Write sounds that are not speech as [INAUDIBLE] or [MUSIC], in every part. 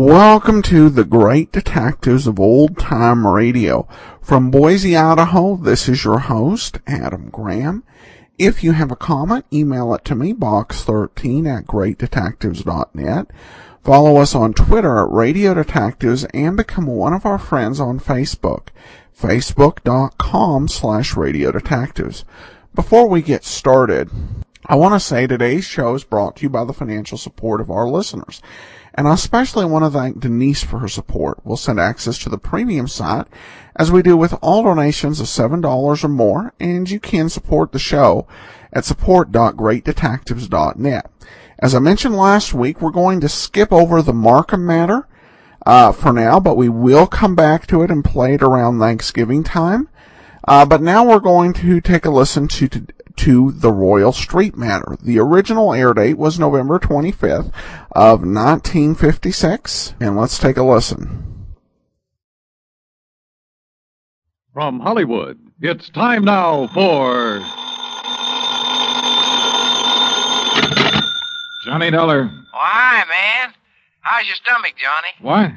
Welcome to the Great Detectives of Old Time Radio. From Boise, Idaho, this is your host, Adam Graham. If you have a comment, email it to me, box13 at greatdetectives.net. Follow us on Twitter at Radio Detectives and become one of our friends on Facebook, facebook.com slash Radio Detectives. Before we get started, I want to say today's show is brought to you by the financial support of our listeners. And I especially want to thank Denise for her support. We'll send access to the premium site as we do with all donations of $7 or more, and you can support the show at support.greatdetectives.net. As I mentioned last week, we're going to skip over the Markham matter uh, for now, but we will come back to it and play it around Thanksgiving time. Uh, but now we're going to take a listen to, to to the Royal Street matter. The original air date was November 25th of 1956, and let's take a listen. From Hollywood, it's time now for Johnny Dollar. Why, man? How's your stomach, Johnny? What?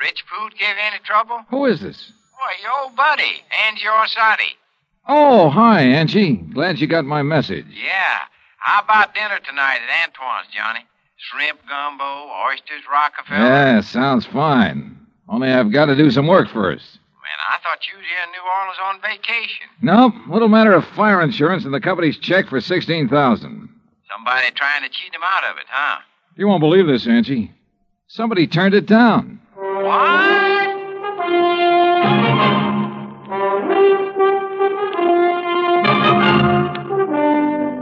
Rich food give you any trouble? Who is this? Why, your old buddy, your Orsatti. Oh, hi, Angie. Glad you got my message. Yeah. How about dinner tonight at Antoine's, Johnny? Shrimp gumbo, oysters, Rockefeller. Yeah, sounds fine. Only I've got to do some work first. Man, I thought you was here in New Orleans on vacation. Nope. Little matter of fire insurance and the company's check for sixteen thousand. Somebody trying to cheat him out of it, huh? You won't believe this, Angie. Somebody turned it down. What?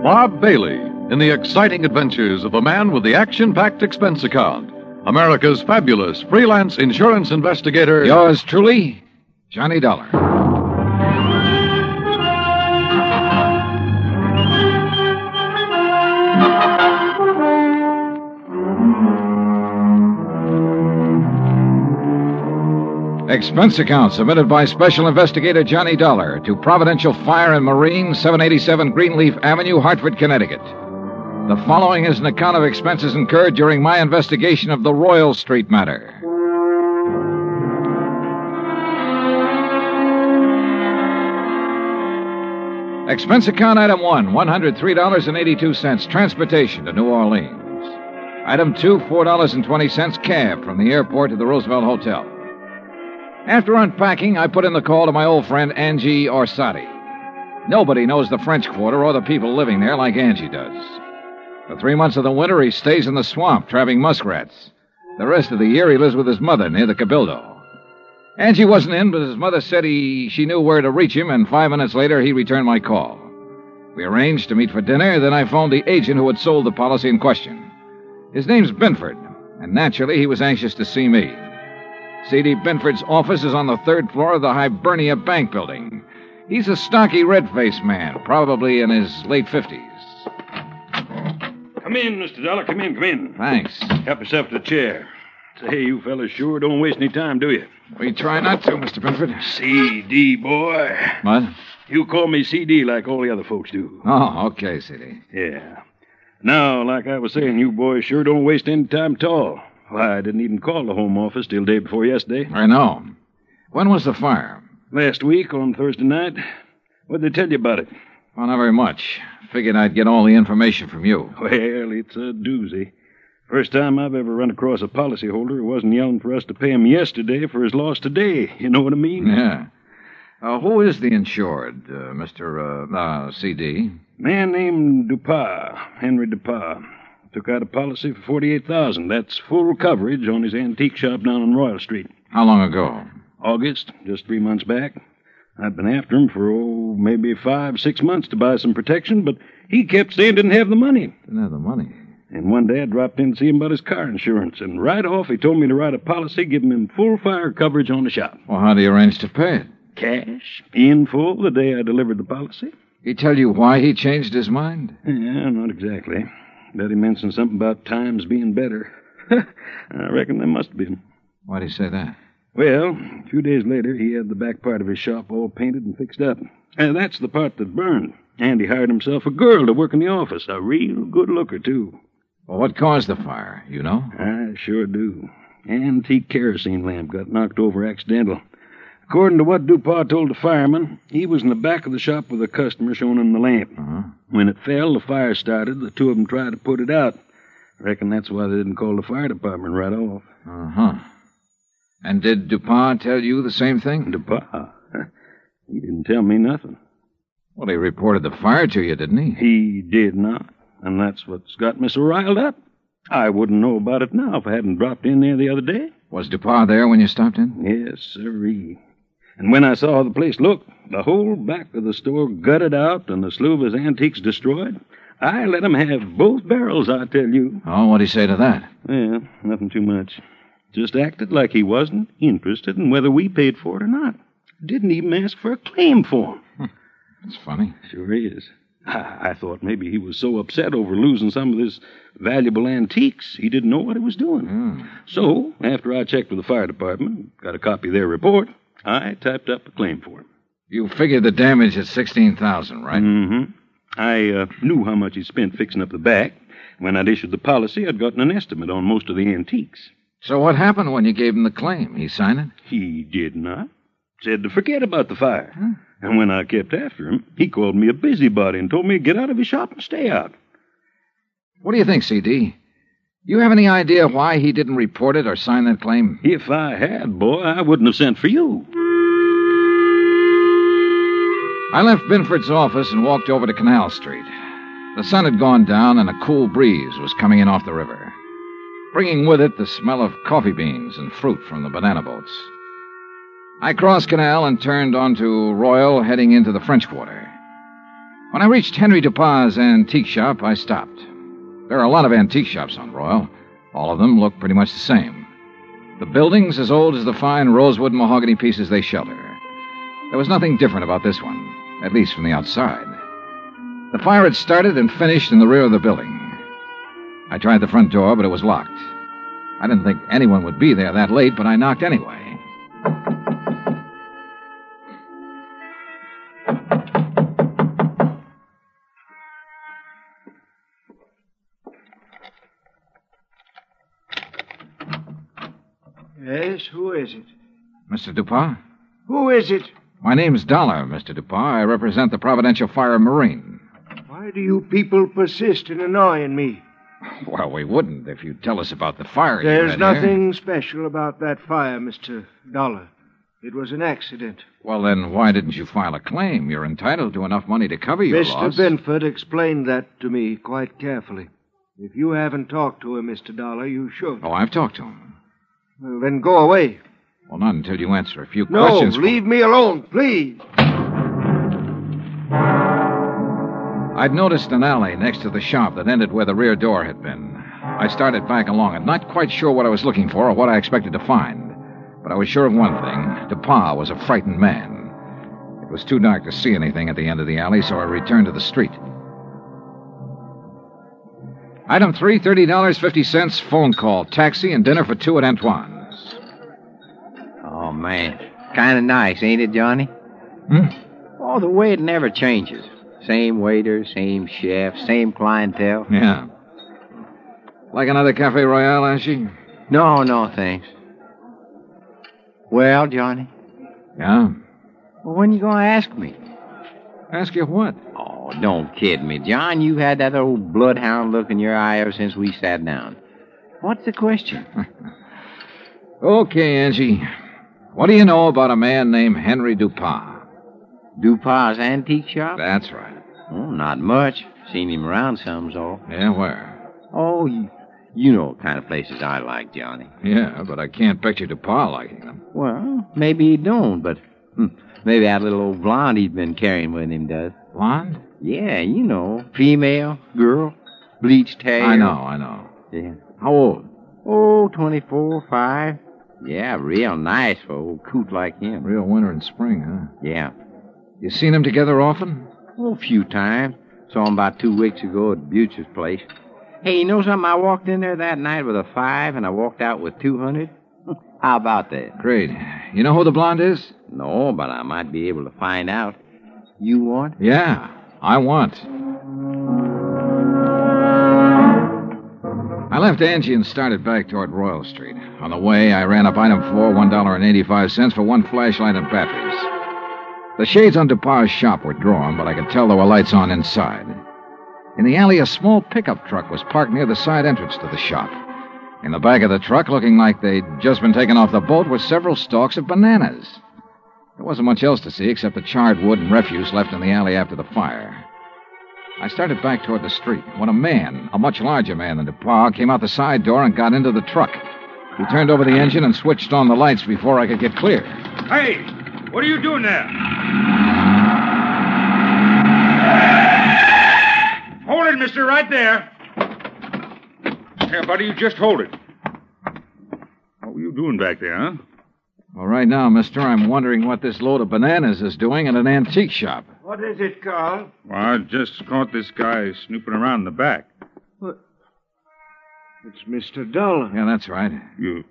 Bob Bailey in the exciting adventures of a man with the action packed expense account. America's fabulous freelance insurance investigator. Yours truly, Johnny Dollar. Expense account submitted by Special Investigator Johnny Dollar to Providential Fire and Marine, 787 Greenleaf Avenue, Hartford, Connecticut. The following is an account of expenses incurred during my investigation of the Royal Street matter. Expense account item one, $103.82, transportation to New Orleans. Item two, $4.20, cab from the airport to the Roosevelt Hotel. After unpacking, I put in the call to my old friend Angie Orsatti. Nobody knows the French Quarter or the people living there like Angie does. For three months of the winter, he stays in the swamp trapping muskrats. The rest of the year, he lives with his mother near the Cabildo. Angie wasn't in, but his mother said he, she knew where to reach him, and five minutes later, he returned my call. We arranged to meet for dinner, then I phoned the agent who had sold the policy in question. His name's Binford, and naturally, he was anxious to see me. C.D. Binford's office is on the third floor of the Hibernia Bank building. He's a stocky, red faced man, probably in his late 50s. Come in, Mr. Dollar. Come in, come in. Thanks. Help yourself to the chair. Say, you fellas sure don't waste any time, do you? We try not to, Mr. Binford. CD, boy. What? You call me CD like all the other folks do. Oh, okay, C.D. Yeah. Now, like I was saying, you boys sure don't waste any time at all. Why, I didn't even call the home office till day before yesterday. I know. When was the fire? Last week on Thursday night. What'd they tell you about it? Well, not very much. Figured I'd get all the information from you. Well, it's a doozy. First time I've ever run across a policyholder who wasn't yelling for us to pay him yesterday for his loss today. You know what I mean? Yeah. Uh, who is the insured, uh, Mr. Uh, uh, CD? Man named Dupas, Henry Dupas. Took out a policy for forty-eight thousand. That's full coverage on his antique shop down on Royal Street. How long ago? August, just three months back. I'd been after him for, oh, maybe five, six months to buy some protection, but he kept saying didn't have the money. Didn't have the money. And one day I dropped in to see him about his car insurance, and right off he told me to write a policy giving him full fire coverage on the shop. Well, how do you arrange to pay it? Cash, in full, the day I delivered the policy. He tell you why he changed his mind? Yeah, not exactly. Bet he mentioned something about times being better. [LAUGHS] I reckon there must have been. Why'd he say that? Well, a few days later, he had the back part of his shop all painted and fixed up. And that's the part that burned. And he hired himself a girl to work in the office, a real good looker, too. Well, what caused the fire? You know? I sure do. Antique kerosene lamp got knocked over accidental. According to what Dupont told the fireman, he was in the back of the shop with a customer showing him the lamp. Uh-huh. When it fell, the fire started. The two of them tried to put it out. Reckon that's why they didn't call the fire department right off. Uh-huh. And did Dupont tell you the same thing? Dupont? [LAUGHS] He didn't tell me nothing. Well, he reported the fire to you, didn't he? He did not. And that's what's got me so riled up. I wouldn't know about it now if I hadn't dropped in there the other day. Was Dupont there when you stopped in? Yes, sirree. And when I saw the place look, the whole back of the store gutted out and the slew of his antiques destroyed, I let him have both barrels, I tell you. Oh, what'd he say to that? Well, nothing too much. Just acted like he wasn't interested in whether we paid for it or not. Didn't even ask for a claim form. That's funny. Sure is. I, I thought maybe he was so upset over losing some of his valuable antiques, he didn't know what he was doing. Hmm. So, after I checked with the fire department, got a copy of their report, I typed up a claim for him. You figured the damage at 16000 right? Mm-hmm. I uh, knew how much he spent fixing up the back. When I'd issued the policy, I'd gotten an estimate on most of the antiques. So what happened when you gave him the claim? He signed it? He did not. Said to forget about the fire. And when I kept after him, he called me a busybody and told me to get out of his shop and stay out. What do you think, CD? You have any idea why he didn't report it or sign that claim? If I had, boy, I wouldn't have sent for you. I left Binford's office and walked over to Canal Street. The sun had gone down and a cool breeze was coming in off the river, bringing with it the smell of coffee beans and fruit from the banana boats. I crossed Canal and turned onto Royal, heading into the French Quarter. When I reached Henry Dupas' antique shop, I stopped. There are a lot of antique shops on Royal. All of them look pretty much the same. The buildings as old as the fine rosewood mahogany pieces they shelter. There was nothing different about this one, at least from the outside. The fire had started and finished in the rear of the building. I tried the front door, but it was locked. I didn't think anyone would be there that late, but I knocked anyway. Yes, who is it? Mr. Dupont? Who is it? My name's Dollar, Mr. Dupont. I represent the Providential Fire Marine. Why do you people persist in annoying me? [LAUGHS] Well, we wouldn't if you'd tell us about the fire. you There's had here. nothing special about that fire, Mr. Dollar. It was an accident. Well, then why didn't you file a claim? You're entitled to enough money to cover your loss. Mr. loss. Binford explained that to me quite carefully. If you haven't talked to him, Mr. Dollar, you should. Oh, I've talked to him. Well, then go away. Well, not until you answer a few No, questions. for- leave me alone, please. I'd noticed an alley next to the shop that ended where the rear door had been. I started back along it, not quite sure what I was looking for or what I expected to find. But I was sure of one thing. DePa was a frightened man. It was too dark to see anything at the end of the alley, so I returned to the street. Item three, $30.50, phone call, taxi, and dinner for two at Antoine's. Oh, man. Kind of nice, ain't it, Johnny? Hmm? Oh, the way it never changes. Same waiter, same chef, same clientele. Yeah. Like another Cafe Royale, Ashy? No, no, thanks. Well, Johnny, Yeah. well, when you gonna ask me? Ask you what? Oh, don't kid me, John. you've had that old bloodhound look in your eye ever since we sat down. What's the question? [LAUGHS] Okay, Angie. What do you know about a man named Henry Dupont? Dupas's antique shop? That's right. Oh, not much. Seen him around some, all. Yeah, where? Oh, you, you know what kind of places I like, Johnny. Yeah, but I can't picture Dupont liking them. Well, maybe he don't, but hmm, maybe that little old blonde he's been carrying with him does. Blonde? Yeah, you know, female, girl. Bleached hair. I know, I know. Yeah. How old? Oh, 24, 5. Yeah, real nice for old coot like him. Real winter and spring, huh? Yeah. You seen them together often? Oh, a few times. Saw him about two weeks ago at Butcher's place. Hey, you know something? I walked in there that night with a five, and I walked out with 200. [LAUGHS] How about that? Great. You know who the blonde is? No, but I might be able to find out. You want? Yeah, I want. I left Angie and started back toward Royal Street. On the way, I ran up item four, $1.85 for one flashlight and batteries. The shades on DePauw's shop were drawn, but I could tell there were lights on inside. In the alley, a small pickup truck was parked near the side entrance to the shop. In the back of the truck, looking like they'd just been taken off the boat, were several stalks of bananas. There wasn't much else to see except the charred wood and refuse left in the alley after the fire. I started back toward the street when a man, a much larger man than DePauw, came out the side door and got into the truck. He turned over the engine and switched on the lights before I could get clear. Hey, what are you doing there? Hold it, mister, right there. Here, buddy, you just hold it. What were you doing back there, huh? Well, right now, mister, I'm wondering what this load of bananas is doing in an antique shop. What is it, Carl? Well, I just caught this guy snooping around in the back. What? It's Mr. Dollar. Yeah, that's right. You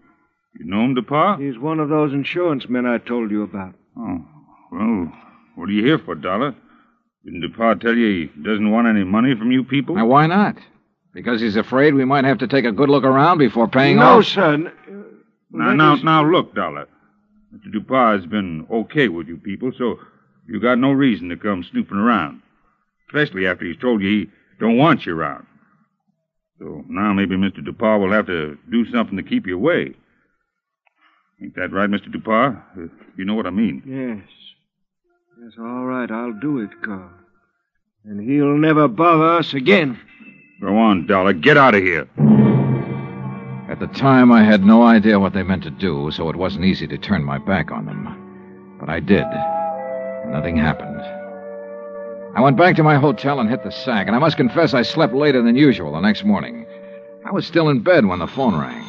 you know him, DePaw? He's one of those insurance men I told you about. Oh, well, what are you here for, Dollar? Didn't DePaw tell you he doesn't want any money from you people? Now, why not? Because he's afraid we might have to take a good look around before paying no, off. sir. n- uh, Now, now, is- now, look, Dollar. Mr. DuPont has been okay with you people, so you got no reason to come snooping around. Especially after he's told you he don't want you around. So now maybe Mr. DuPont will have to do something to keep you away. Ain't that right, Mr. Uh, you know what I mean. Yes. Yes, all right, I'll do it, Carl. And he'll never bother us again. Go on, Dollar. Get out of here. At the time, I had no idea what they meant to do, so it wasn't easy to turn my back on them. But I did. Nothing happened. I went back to my hotel and hit the sack, and I must confess I slept later than usual the next morning. I was still in bed when the phone rang.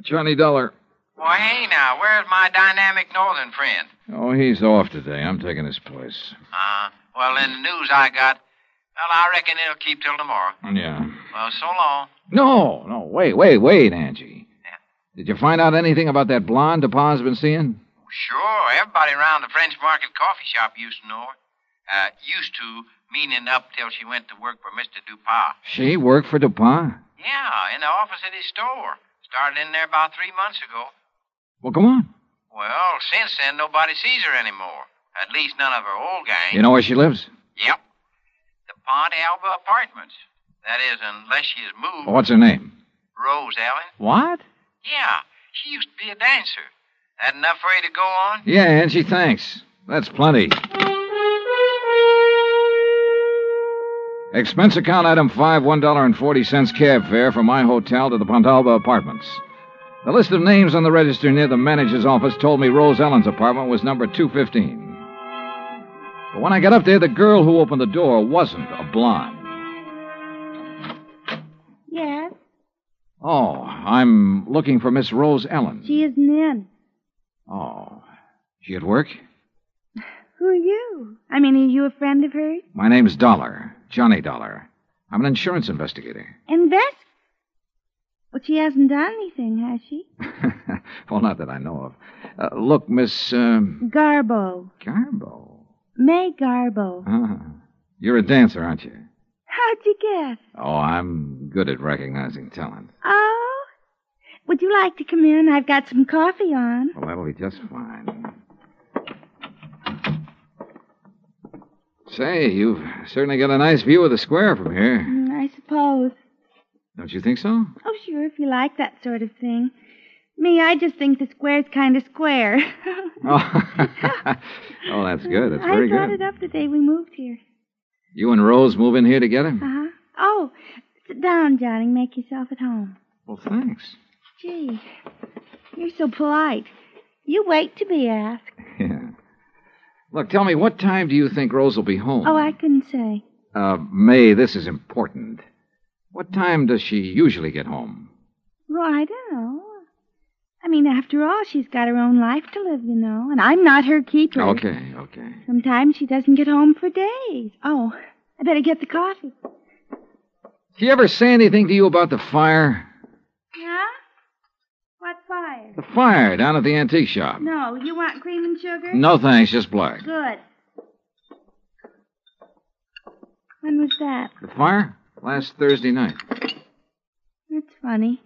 Johnny Dollar. Well, hey now, where's my dynamic northern friend? Oh, he's off today. I'm taking his place. Uh, well, in the news I got, well, I reckon it'll keep till tomorrow. Yeah. Well, so long. No, no, wait, wait, wait, Angie. Did you find out anything about that blonde DePauw's been seeing? Sure, everybody around the French Market coffee shop used to know her. Uh, used to, meaning up till she went to work for Mr. Dupont. She worked for DuPont? Yeah, in the office at his store. Started in there about three months ago. Well, come on. Well, since then, nobody sees her anymore. At least none of her old gang. You know where she lives? Yep. Pontalba Apartments. That is, unless she has moved. What's her name? Rose Ellen. What? Yeah, she used to be a dancer. That enough for you to go on? Yeah, Angie, thanks. That's plenty. Expense account item five, one dollar and forty cents cab fare from my hotel to the Pontalba apartments. The list of names on the register near the manager's office told me Rose Ellen's apartment was number 215. But when I got up there, the girl who opened the door wasn't a blonde. Yes, Oh, I'm looking for Miss Rose Ellen. she isn't in. Oh, she at work? Who are you? I mean, are you a friend of hers? My name's Dollar, Johnny Dollar. I'm an insurance investigator. Invest? Well, she hasn't done anything, has she? [LAUGHS] well, not that I know of. Uh, look, Miss um, Garbo. Garbo. May Garbo. Ah, you're a dancer, aren't you? How'd you guess? Oh, I'm good at recognizing talent. Oh? Would you like to come in? I've got some coffee on. Well, that'll be just fine. Say, you've certainly got a nice view of the square from here. Mm, I suppose. Don't you think so? Oh, sure, if you like that sort of thing. Me, I just think the square's kind of square. Oh, [LAUGHS] [LAUGHS] oh that's good. That's very good. I brought good. it up the day we moved here. You and Rose move in here together? Uh-huh. Oh, sit down, Johnny. Make yourself at home. Well, thanks. Gee, you're so polite. You wait to be asked. [LAUGHS] Yeah. Look, tell me, what time do you think Rose will be home? Oh, I couldn't say. Uh, May, this is important. What time does she usually get home? Well, I don't know. I mean, after all, she's got her own life to live, you know, and I'm not her keeper. Okay, okay. Sometimes she doesn't get home for days. Oh, I better get the coffee. Did she ever say anything to you about the fire? Yeah? What fire? The fire down at the antique shop. No, you want cream and sugar? No thanks, just black. Good. When was that? The fire? Last Thursday night. That's funny.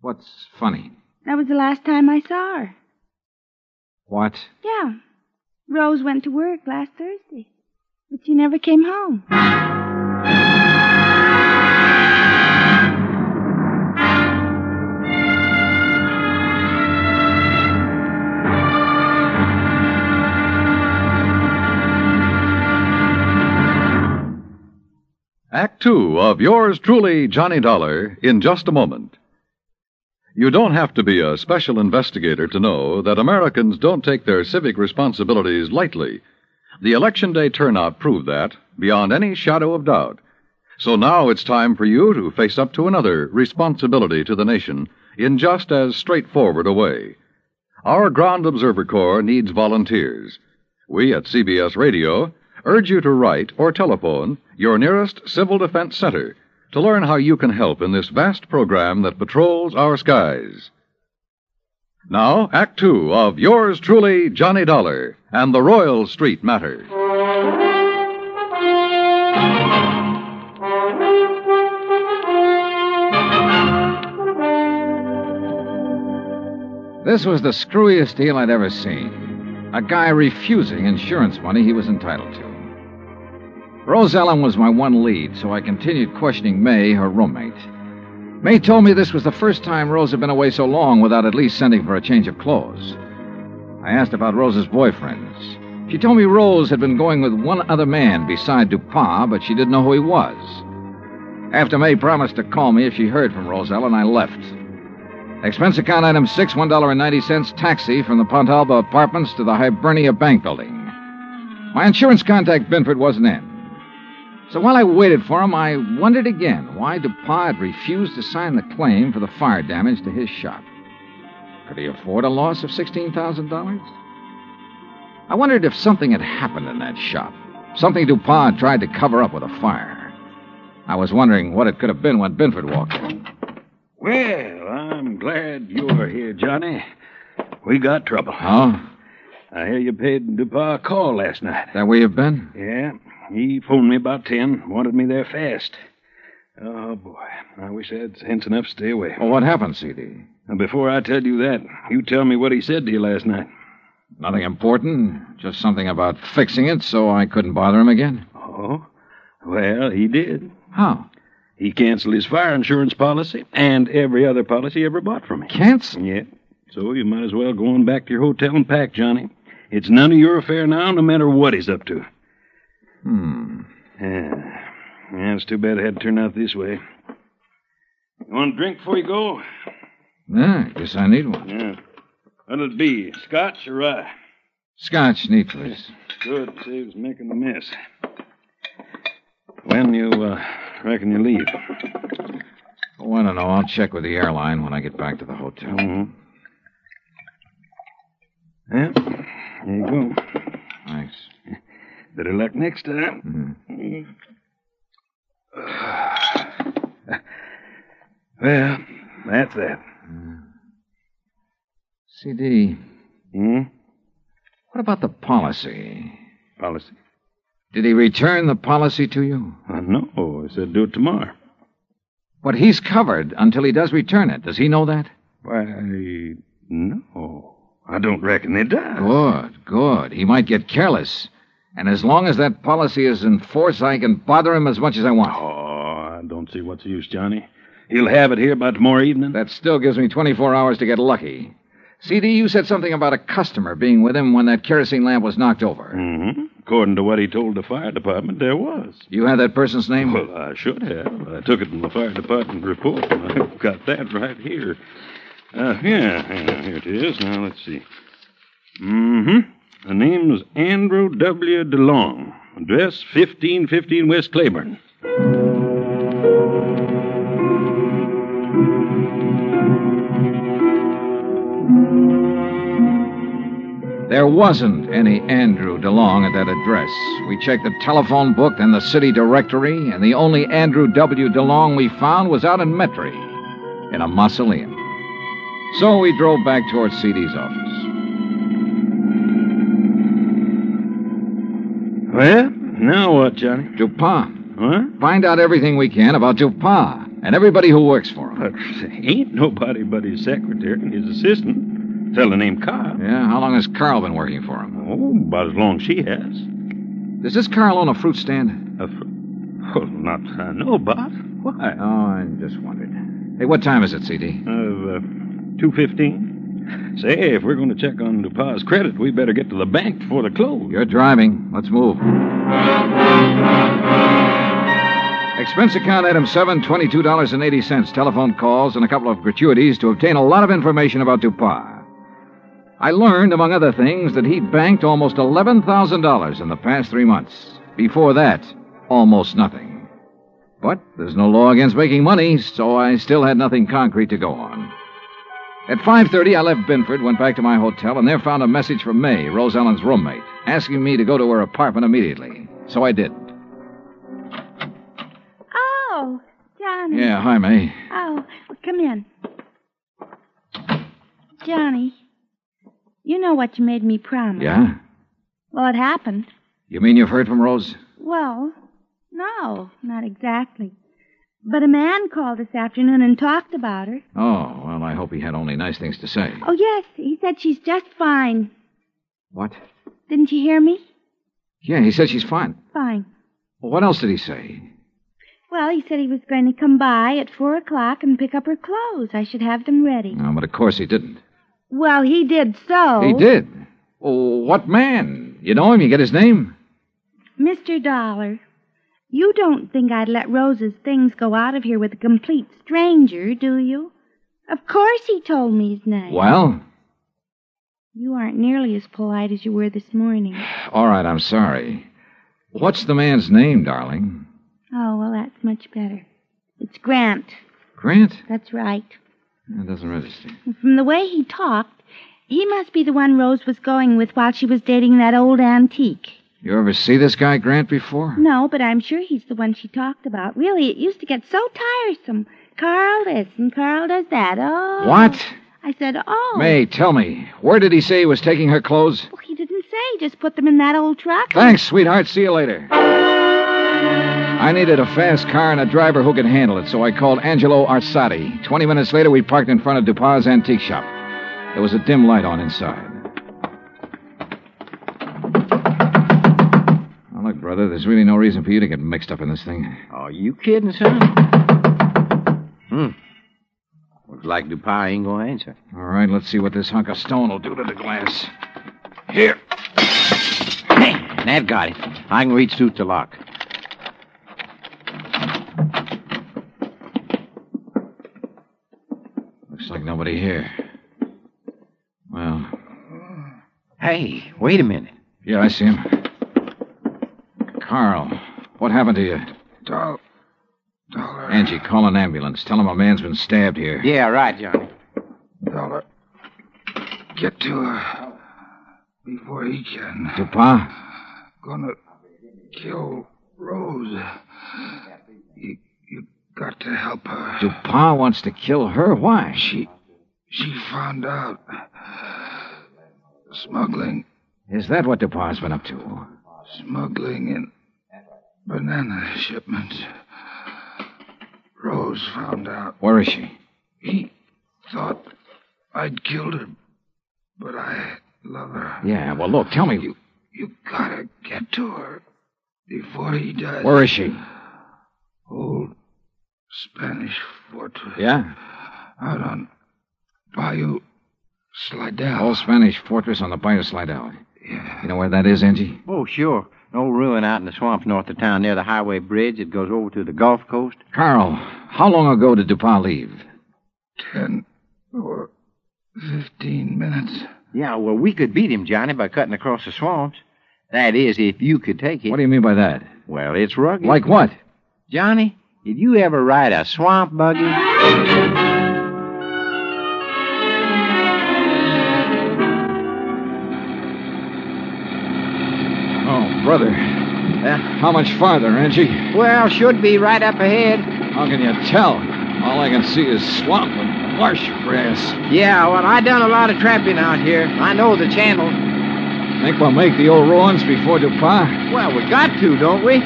What's funny? That was the last time I saw her. What? Yeah. Rose went to work last Thursday, but she never came home. Act two of yours truly, Johnny Dollar, in just a moment. You don't have to be a special investigator to know that Americans don't take their civic responsibilities lightly. The election day turnout proved that, beyond any shadow of doubt. So now it's time for you to face up to another responsibility to the nation in just as straightforward a way. Our Ground Observer Corps needs volunteers. We at CBS Radio urge you to write or telephone your nearest Civil Defense Center to learn how you can help in this vast program that patrols our skies. Now, Act Two of yours truly, Johnny Dollar, and the Royal Street Matter. This was the screwiest deal I'd ever seen. A guy refusing insurance money he was entitled to. Rose Ellen was my one lead, so I continued questioning May, her roommate. May told me this was the first time Rose had been away so long without at least sending for a change of clothes. I asked about Rose's boyfriends. She told me Rose had been going with one other man beside Dupont, but she didn't know who he was. After May promised to call me if she heard from Rose Ellen, I left. Expense account item six, $1.90, taxi from the Pontalba Apartments to the Hibernia Bank Building. My insurance contact, Binford, wasn't in. So while I waited for him, I wondered again why DuPont had refused to sign the claim for the fire damage to his shop. Could he afford a loss of $16,000? I wondered if something had happened in that shop, something DuPont tried to cover up with a fire. I was wondering what it could have been when Binford walked in. Well, I'm glad you're here, Johnny. We got trouble. Oh? I hear you paid DuPont a call last night. That where you've been? Yeah. He phoned me about ten, wanted me there fast. Oh, boy. I wish I had sense enough to stay away. Well, what happened, CD? Now, before I tell you that, you tell me what he said to you last night. Nothing important, just something about fixing it so I couldn't bother him again. Oh? Well, he did. How? He canceled his fire insurance policy and every other policy he ever bought from me. Cancel? Yeah. So you might as well go on back to your hotel and pack, Johnny. It's none of your affair now, no matter what he's up to. Hmm. Yeah. yeah it's too bad it had to turn out this way. You want a drink before you go? Yeah, I guess I need one. Yeah. What'll it be? Scotch or rye? Scotch, neat, please. Good. Saves making a mess. When you uh, reckon you leave? Oh, I don't know. I'll check with the airline when I get back to the hotel. Mm-hmm. Yeah. There you go. Better luck next time. Mhm. [SIGHS] well, that's that. CD, Hmm? what about the policy? Policy? Did he return the policy to you? Uh, no, I said do it tomorrow. But he's covered until he does return it. Does he know that? Why, no. I don't reckon they die. Good, good. He might get careless. And as long as that policy is in force, I can bother him as much as I want. Oh, I don't see what's the use, Johnny. He'll have it here by tomorrow evening. That still gives me 24 hours to get lucky. CD, you said something about a customer being with him when that kerosene lamp was knocked over. Mm-hmm. According to what he told the fire department, there was. You have that person's name? Well, I should have. I took it from the fire department report. [LAUGHS] I've got that right here. Uh, yeah, yeah, here it is. Now, let's see. Mm-hmm. The name's Andrew W. DeLong. Address 1515 West Claiborne. There wasn't any Andrew DeLong at that address. We checked the telephone book and the city directory, and the only Andrew W. DeLong we found was out in Metairie, in a mausoleum. So we drove back towards CD's office. Well, now what, Johnny? Dupont. What? Find out everything we can about Dupont and everybody who works for him. But ain't nobody but his secretary and his assistant. Fella named Carl. Yeah, how long has Carl been working for him? Oh, about as long as she has. Does this Carl own a fruit stand? A fr- well, not I know about. Why? Oh, I just wondered. Hey, what time is it, CD? Uh, uh, 215. Say, if we're going to check on Dupas' credit, we better get to the bank before the close. You're driving. Let's move. Expense account item 7, $22.80. Telephone calls and a couple of gratuities to obtain a lot of information about Dupont. I learned, among other things, that he'd banked almost $11,000 in the past three months. Before that, almost nothing. But there's no law against making money, so I still had nothing concrete to go on. At 5.30, I left Binford, went back to my hotel, and there found a message from May, Rose Ellen's roommate, asking me to go to her apartment immediately. So I did. Oh, Johnny. Yeah, hi, May. Oh, well, come in. Johnny, you know what you made me promise. Yeah? Well, it happened. You mean you've heard from Rose? Well, no, not exactly. But a man called this afternoon and talked about her. Oh, well, I hope he had only nice things to say. Oh, yes, he said she's just fine. What? Didn't you hear me? Yeah, he said she's fine. Fine. Well, what else did he say? Well, he said he was going to come by at four o'clock and pick up her clothes. I should have them ready. No, but of course he didn't. Well, he did so. He did. Oh, what man? You know him? You get his name? Mr. Dollar, you don't think I'd let Rose's things go out of here with a complete stranger, do you? Of course he told me his name. Well, You aren't nearly as polite as you were this morning. all right, I'm sorry. What's the man's name, darling? Oh, well, that's much better. It's Grant. Grant? That's right. That doesn't register. From the way he talked, he must be the one Rose was going with while she was dating that old antique. You ever see this guy, Grant, before? No, but I'm sure he's the one she talked about. Really, it used to get so tiresome. Carl this and Carl does that. Oh. What? I said, oh. May, tell me, where did he say he was taking her clothes? Well, he didn't say. He Just put them in that old truck. Thanks, sweetheart. See you later. I needed a fast car and a driver who could handle it, so I called Angelo Orsatti. Twenty minutes later, we parked in front of Dupaz antique shop. There was a dim light on inside. Brother, there's really no reason for you to get mixed up in this thing. Are you kidding, son? Hmm. Looks like Dupas ain't gonna answer. All right, let's see what this hunk of stone will do to the glass. Here. That got it. I can reach through to lock. Looks like nobody here. Well, Hey, wait a minute. yeah, I see him. Carl, what happened to you? Doll. Dollar. Angie, call an ambulance. Tell him a man's been stabbed here. Yeah, right, Johnny. Dollar. Get to her before he can. Dupont? Gonna kill Rose. You, you got to help her. Dupont wants to kill her? Why? She, she found out. Smuggling, Is that what Dupont's been up to? smuggling in banana shipment. Rose found out. Where is she? He thought I'd killed her, but I love her. Yeah, well, look, tell me. You, you gotta get to her before he does. Where is she? Old Spanish fortress. Yeah? Out on Bayou Slidell. Old Spanish fortress on the Bayou Slidell. Yeah. You know where that is, Angie? Oh, sure. An old ruin out in the swamps north of town near the highway bridge that goes over to the Gulf Coast. Carl, how long ago did Dupont leave? Ten or fifteen minutes. Yeah, well, we could beat him, Johnny, by cutting across the swamps. That is, if you could take it. What do you mean by that? Well, it's rugged. Like what? Johnny, did you ever ride a swamp buggy? Brother. Uh, How much farther, Angie? well, should be right up ahead. How can you tell? All I can see is swamp and marsh grass. Yeah, well, I done a lot of trapping out here. I know the channel. Think we'll make the old ruins before Dupont? Well, we got to, don't we?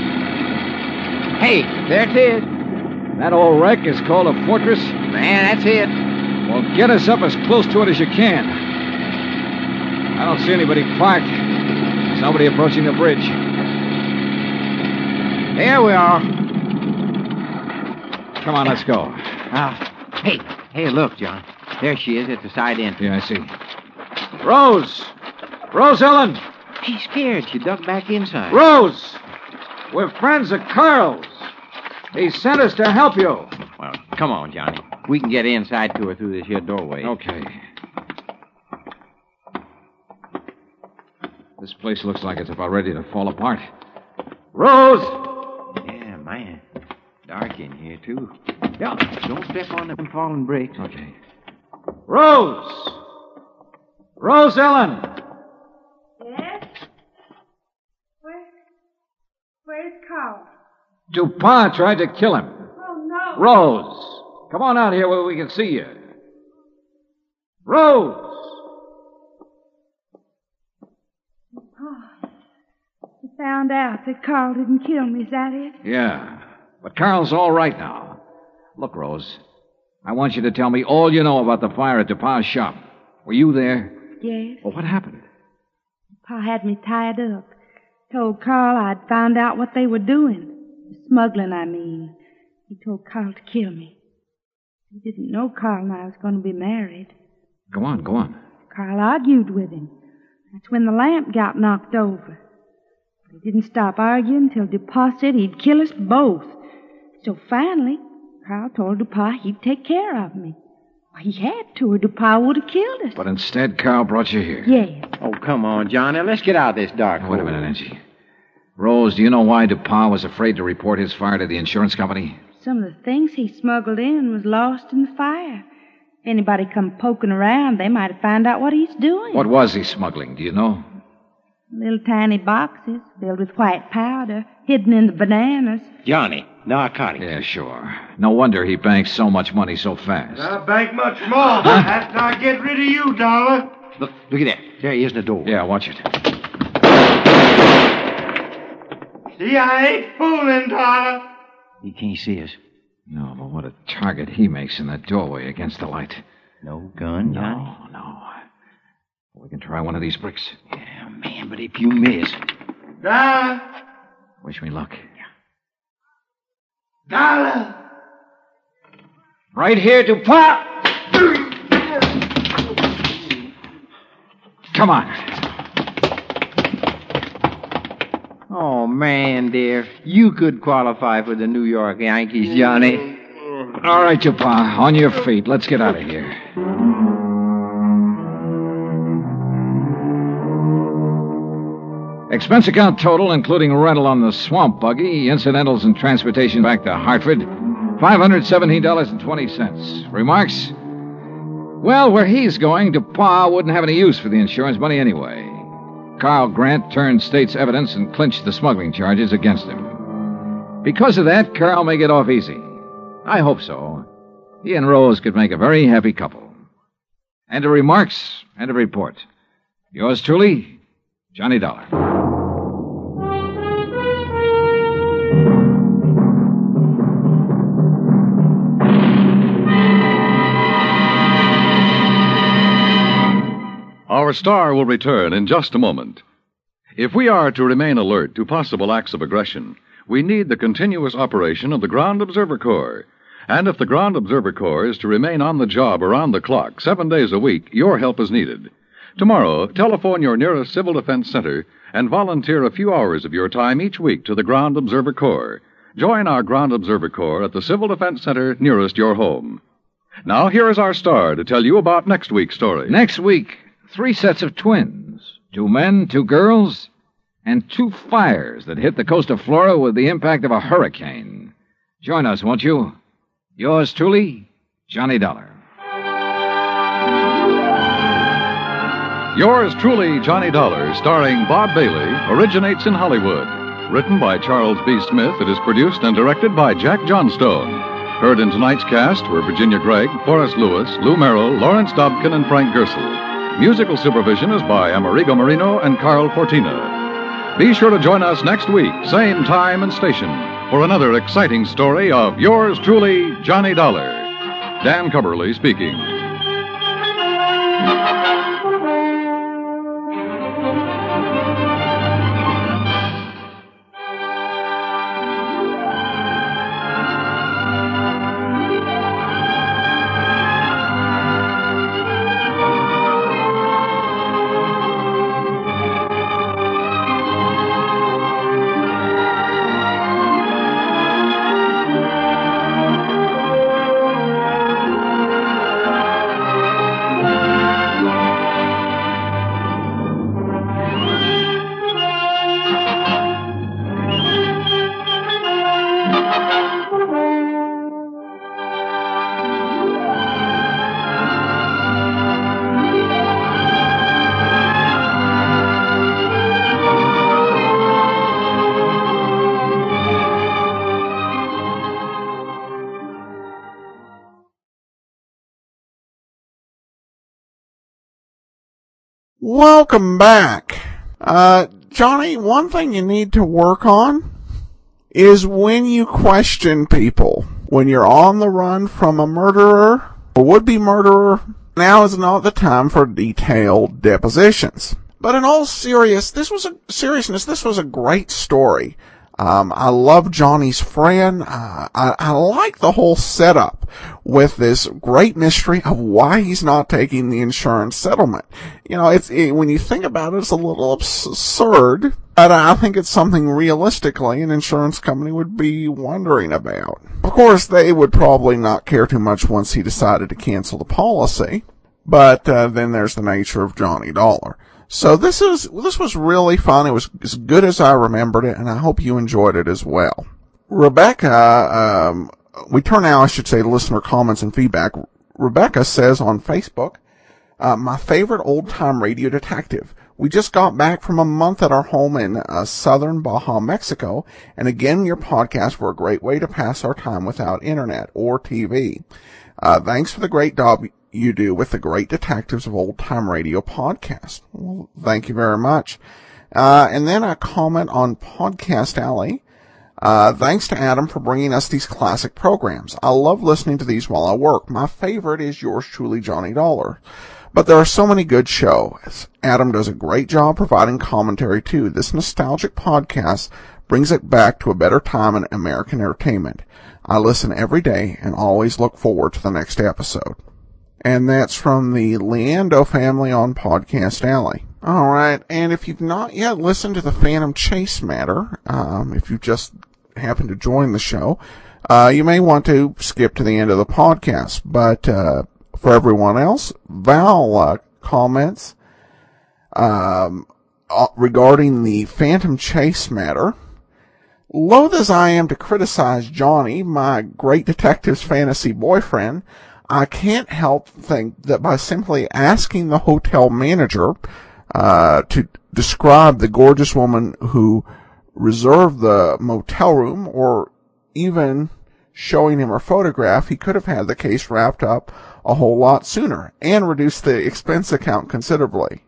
Hey, there it is. That old wreck is called a fortress? Man, that's it. Well, get us up as close to it as you can. I don't see anybody parked. There's nobody approaching the bridge. There we are. Come on, let's go. Ah, hey, hey, look, John. There she is at the side end. Yeah, I see. Rose! Rose Ellen! She's scared. She ducked back inside. Rose! We're friends of Carl's. He sent us to help you. Well, come on, Johnny. We can get inside to her through this here doorway. Okay. This place looks like it's about ready to fall apart. Rose! Yeah, man. Dark in here, too. Yeah, don't step on them falling bricks. Okay. Rose! Rose Ellen! Yes? Where, where's Carl? DuPont tried to kill him. Oh, no. Rose! Come on out here where we can see you. Rose! You found out that Carl didn't kill me, is that it? Yeah. But Carl's all right now. Look, Rose. I want you to tell me all you know about the fire at DuPont's shop. Were you there? Yes. Well, what happened? Pa had me tied up. Told Carl I'd found out what they were doing. Smuggling, I mean. He told Carl to kill me. He didn't know Carl and I was going to be married. Go on, go on. Carl argued with him. That's when the lamp got knocked over. But he didn't stop arguing till DuPont said he'd kill us both. So finally, Carl told DuPont he'd take care of me. Well, he had to, or DuPont would have killed us. But instead, Carl brought you here. Yes. Oh, come on, Johnny. Let's get out of this dark Now, wait a hole. minute, Angie. Rose, do you know why DuPont was afraid to report his fire to the insurance company? Some of the things he smuggled in was lost in the fire. If anybody come poking around, they might have found out what he's doing. What was he smuggling? Do you know? Little tiny boxes filled with white powder, hidden in the bananas. Johnny, narcotics. Yeah, sure. No wonder he banks so much money so fast. I'll bank much more after I get rid of you, Dollar. Look, look at that. There he is in the door. Yeah, watch it. See, I ain't fooling, Dollar. He can't see us. No, but what a target he makes in that doorway against the light. No gun, Johnny? No, no. We can try one of these bricks. Yeah, man, but if you miss. Dollar. Wish me luck. Dollar. Right here, DuPont! Come on. Oh, man, dear. You could qualify for the New York Yankees, Johnny. All right, DuPont. On your feet. Let's get out of here. Expense account total, including rental on the swamp buggy, incidentals and transportation back to Hartford, $517.20. Remarks? Well, where he's going, DuPont wouldn't have any use for the insurance money anyway. Carl Grant turned state's evidence and clinched the smuggling charges against him. Because of that, Carl may get off easy. I hope so. He and Rose could make a very happy couple. And a remarks and a report. Yours truly, Johnny Dollar. Our star will return in just a moment. If we are to remain alert to possible acts of aggression, we need the continuous operation of the Ground Observer Corps. And if the Ground Observer Corps is to remain on the job around the clock, seven days a week, your help is needed. Tomorrow, telephone your nearest Civil Defense Center and volunteer a few hours of your time each week to the Ground Observer Corps. Join our Ground Observer Corps at the Civil Defense Center nearest your home. Now, here is our star to tell you about next week's story. Next week, three sets of twins two men, two girls, and two fires that hit the coast of Florida with the impact of a hurricane. Join us, won't you? Yours truly, Johnny Dollar. Yours truly, Johnny Dollar, starring Bob Bailey, originates in Hollywood. Written by Charles B. Smith, it is produced and directed by Jack Johnstone. Heard in tonight's cast were Virginia Gregg, Forrest Lewis, Lou Merrill, Lawrence Dobkin, and Frank Gerstle. Musical supervision is by Amerigo Marino and Carl Fortina. Be sure to join us next week, same time and station, for another exciting story of yours truly, Johnny Dollar. Dan Cubberly speaking. Welcome back. Uh, Johnny, one thing you need to work on is when you question people. When you're on the run from a murderer or would-be murderer, now is not the time for detailed depositions. But in all serious, this was a seriousness. This was a great story. Um, I love Johnny's friend. Uh, I, I like the whole setup with this great mystery of why he's not taking the insurance settlement. You know, it's it, when you think about it, it's a little absurd, but I think it's something realistically an insurance company would be wondering about. Of course, they would probably not care too much once he decided to cancel the policy, but uh, then there's the nature of Johnny Dollar. So this is this was really fun. It was as good as I remembered it, and I hope you enjoyed it as well. Rebecca, um, we turn now, I should say, to listener comments and feedback. Rebecca says on Facebook, uh, my favorite old time radio detective. We just got back from a month at our home in uh, southern Baja, Mexico, and again, your podcasts were a great way to pass our time without internet or TV. Uh, thanks for the great job you do with the Great Detectives of Old Time Radio podcast. Well, thank you very much. Uh, and then a comment on Podcast Alley. Uh, thanks to Adam for bringing us these classic programs. I love listening to these while I work. My favorite is yours truly, Johnny Dollar. But there are so many good shows. Adam does a great job providing commentary too. This nostalgic podcast brings it back to a better time in American entertainment. I listen every day and always look forward to the next episode and that's from the Leando family on Podcast Alley. All right, and if you've not yet listened to the Phantom Chase matter, um, if you've just happened to join the show, uh, you may want to skip to the end of the podcast. But uh, for everyone else, Val uh, comments um, uh, regarding the Phantom Chase matter. Loath as I am to criticize Johnny, my great detective's fantasy boyfriend, I can't help think that by simply asking the hotel manager uh, to describe the gorgeous woman who reserved the motel room, or even showing him her photograph, he could have had the case wrapped up a whole lot sooner and reduced the expense account considerably.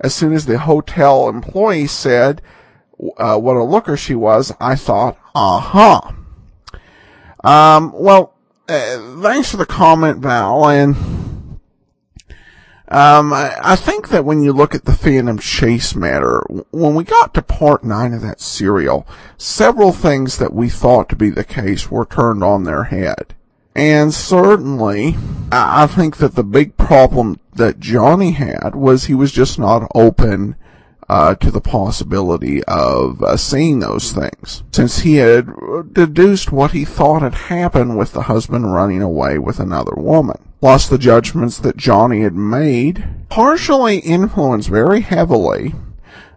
As soon as the hotel employee said uh, what a looker she was, I thought, aha. Uh-huh. Um, well, uh, thanks for the comment, Val. And um, I, I, think that when you look at the Phantom Chase matter, when we got to part nine of that serial, several things that we thought to be the case were turned on their head. And certainly, I think that the big problem that Johnny had was he was just not open uh, to the possibility of uh, seeing those things, since he had deduced what he thought had happened with the husband running away with another woman. Plus, the judgments that Johnny had made partially influenced very heavily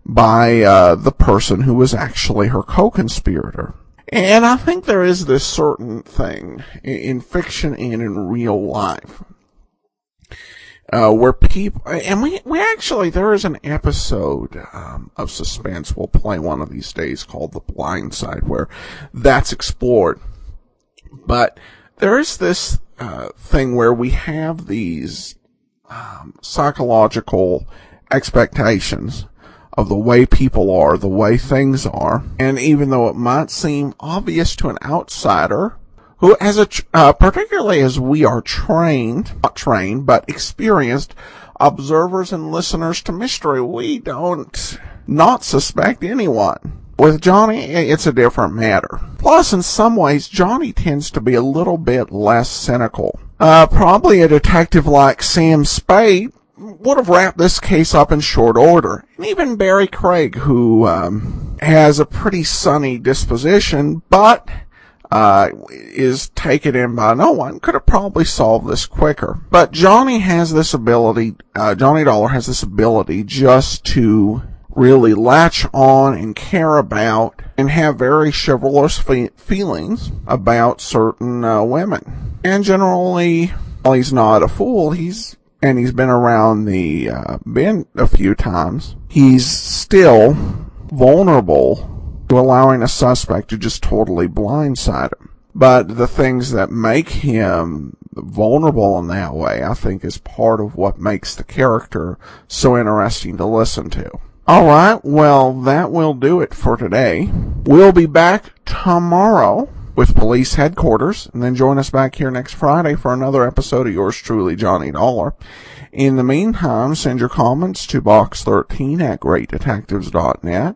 by uh, the person who was actually her co-conspirator. And I think there is this certain thing in fiction and in real life uh, where people and we we actually there is an episode um, of suspense we'll play one of these days called The Blind Side where that's explored. But there is this uh, thing where we have these um, psychological expectations of the way people are, the way things are, and even though it might seem obvious to an outsider, who as a, uh, particularly as we are trained, not trained, but experienced observers and listeners to mystery, we don't not suspect anyone. With Johnny, it's a different matter. Plus, in some ways, Johnny tends to be a little bit less cynical. Uh, probably a detective like Sam Spade would have wrapped this case up in short order. And even Barry Craig, who um, has a pretty sunny disposition, but uh, is taken in by no one, could have probably solved this quicker. But Johnny has this ability, uh, Johnny Dollar has this ability just to really latch on and care about and have very chivalrous fe- feelings about certain uh, women. And generally, while he's not a fool, he's and he's been around the uh, bend a few times. He's still vulnerable to allowing a suspect to just totally blindside him. But the things that make him vulnerable in that way, I think, is part of what makes the character so interesting to listen to. Alright, well, that will do it for today. We'll be back tomorrow with police headquarters, and then join us back here next Friday for another episode of yours truly, Johnny Dollar. In the meantime, send your comments to box13 at greatdetectives.net.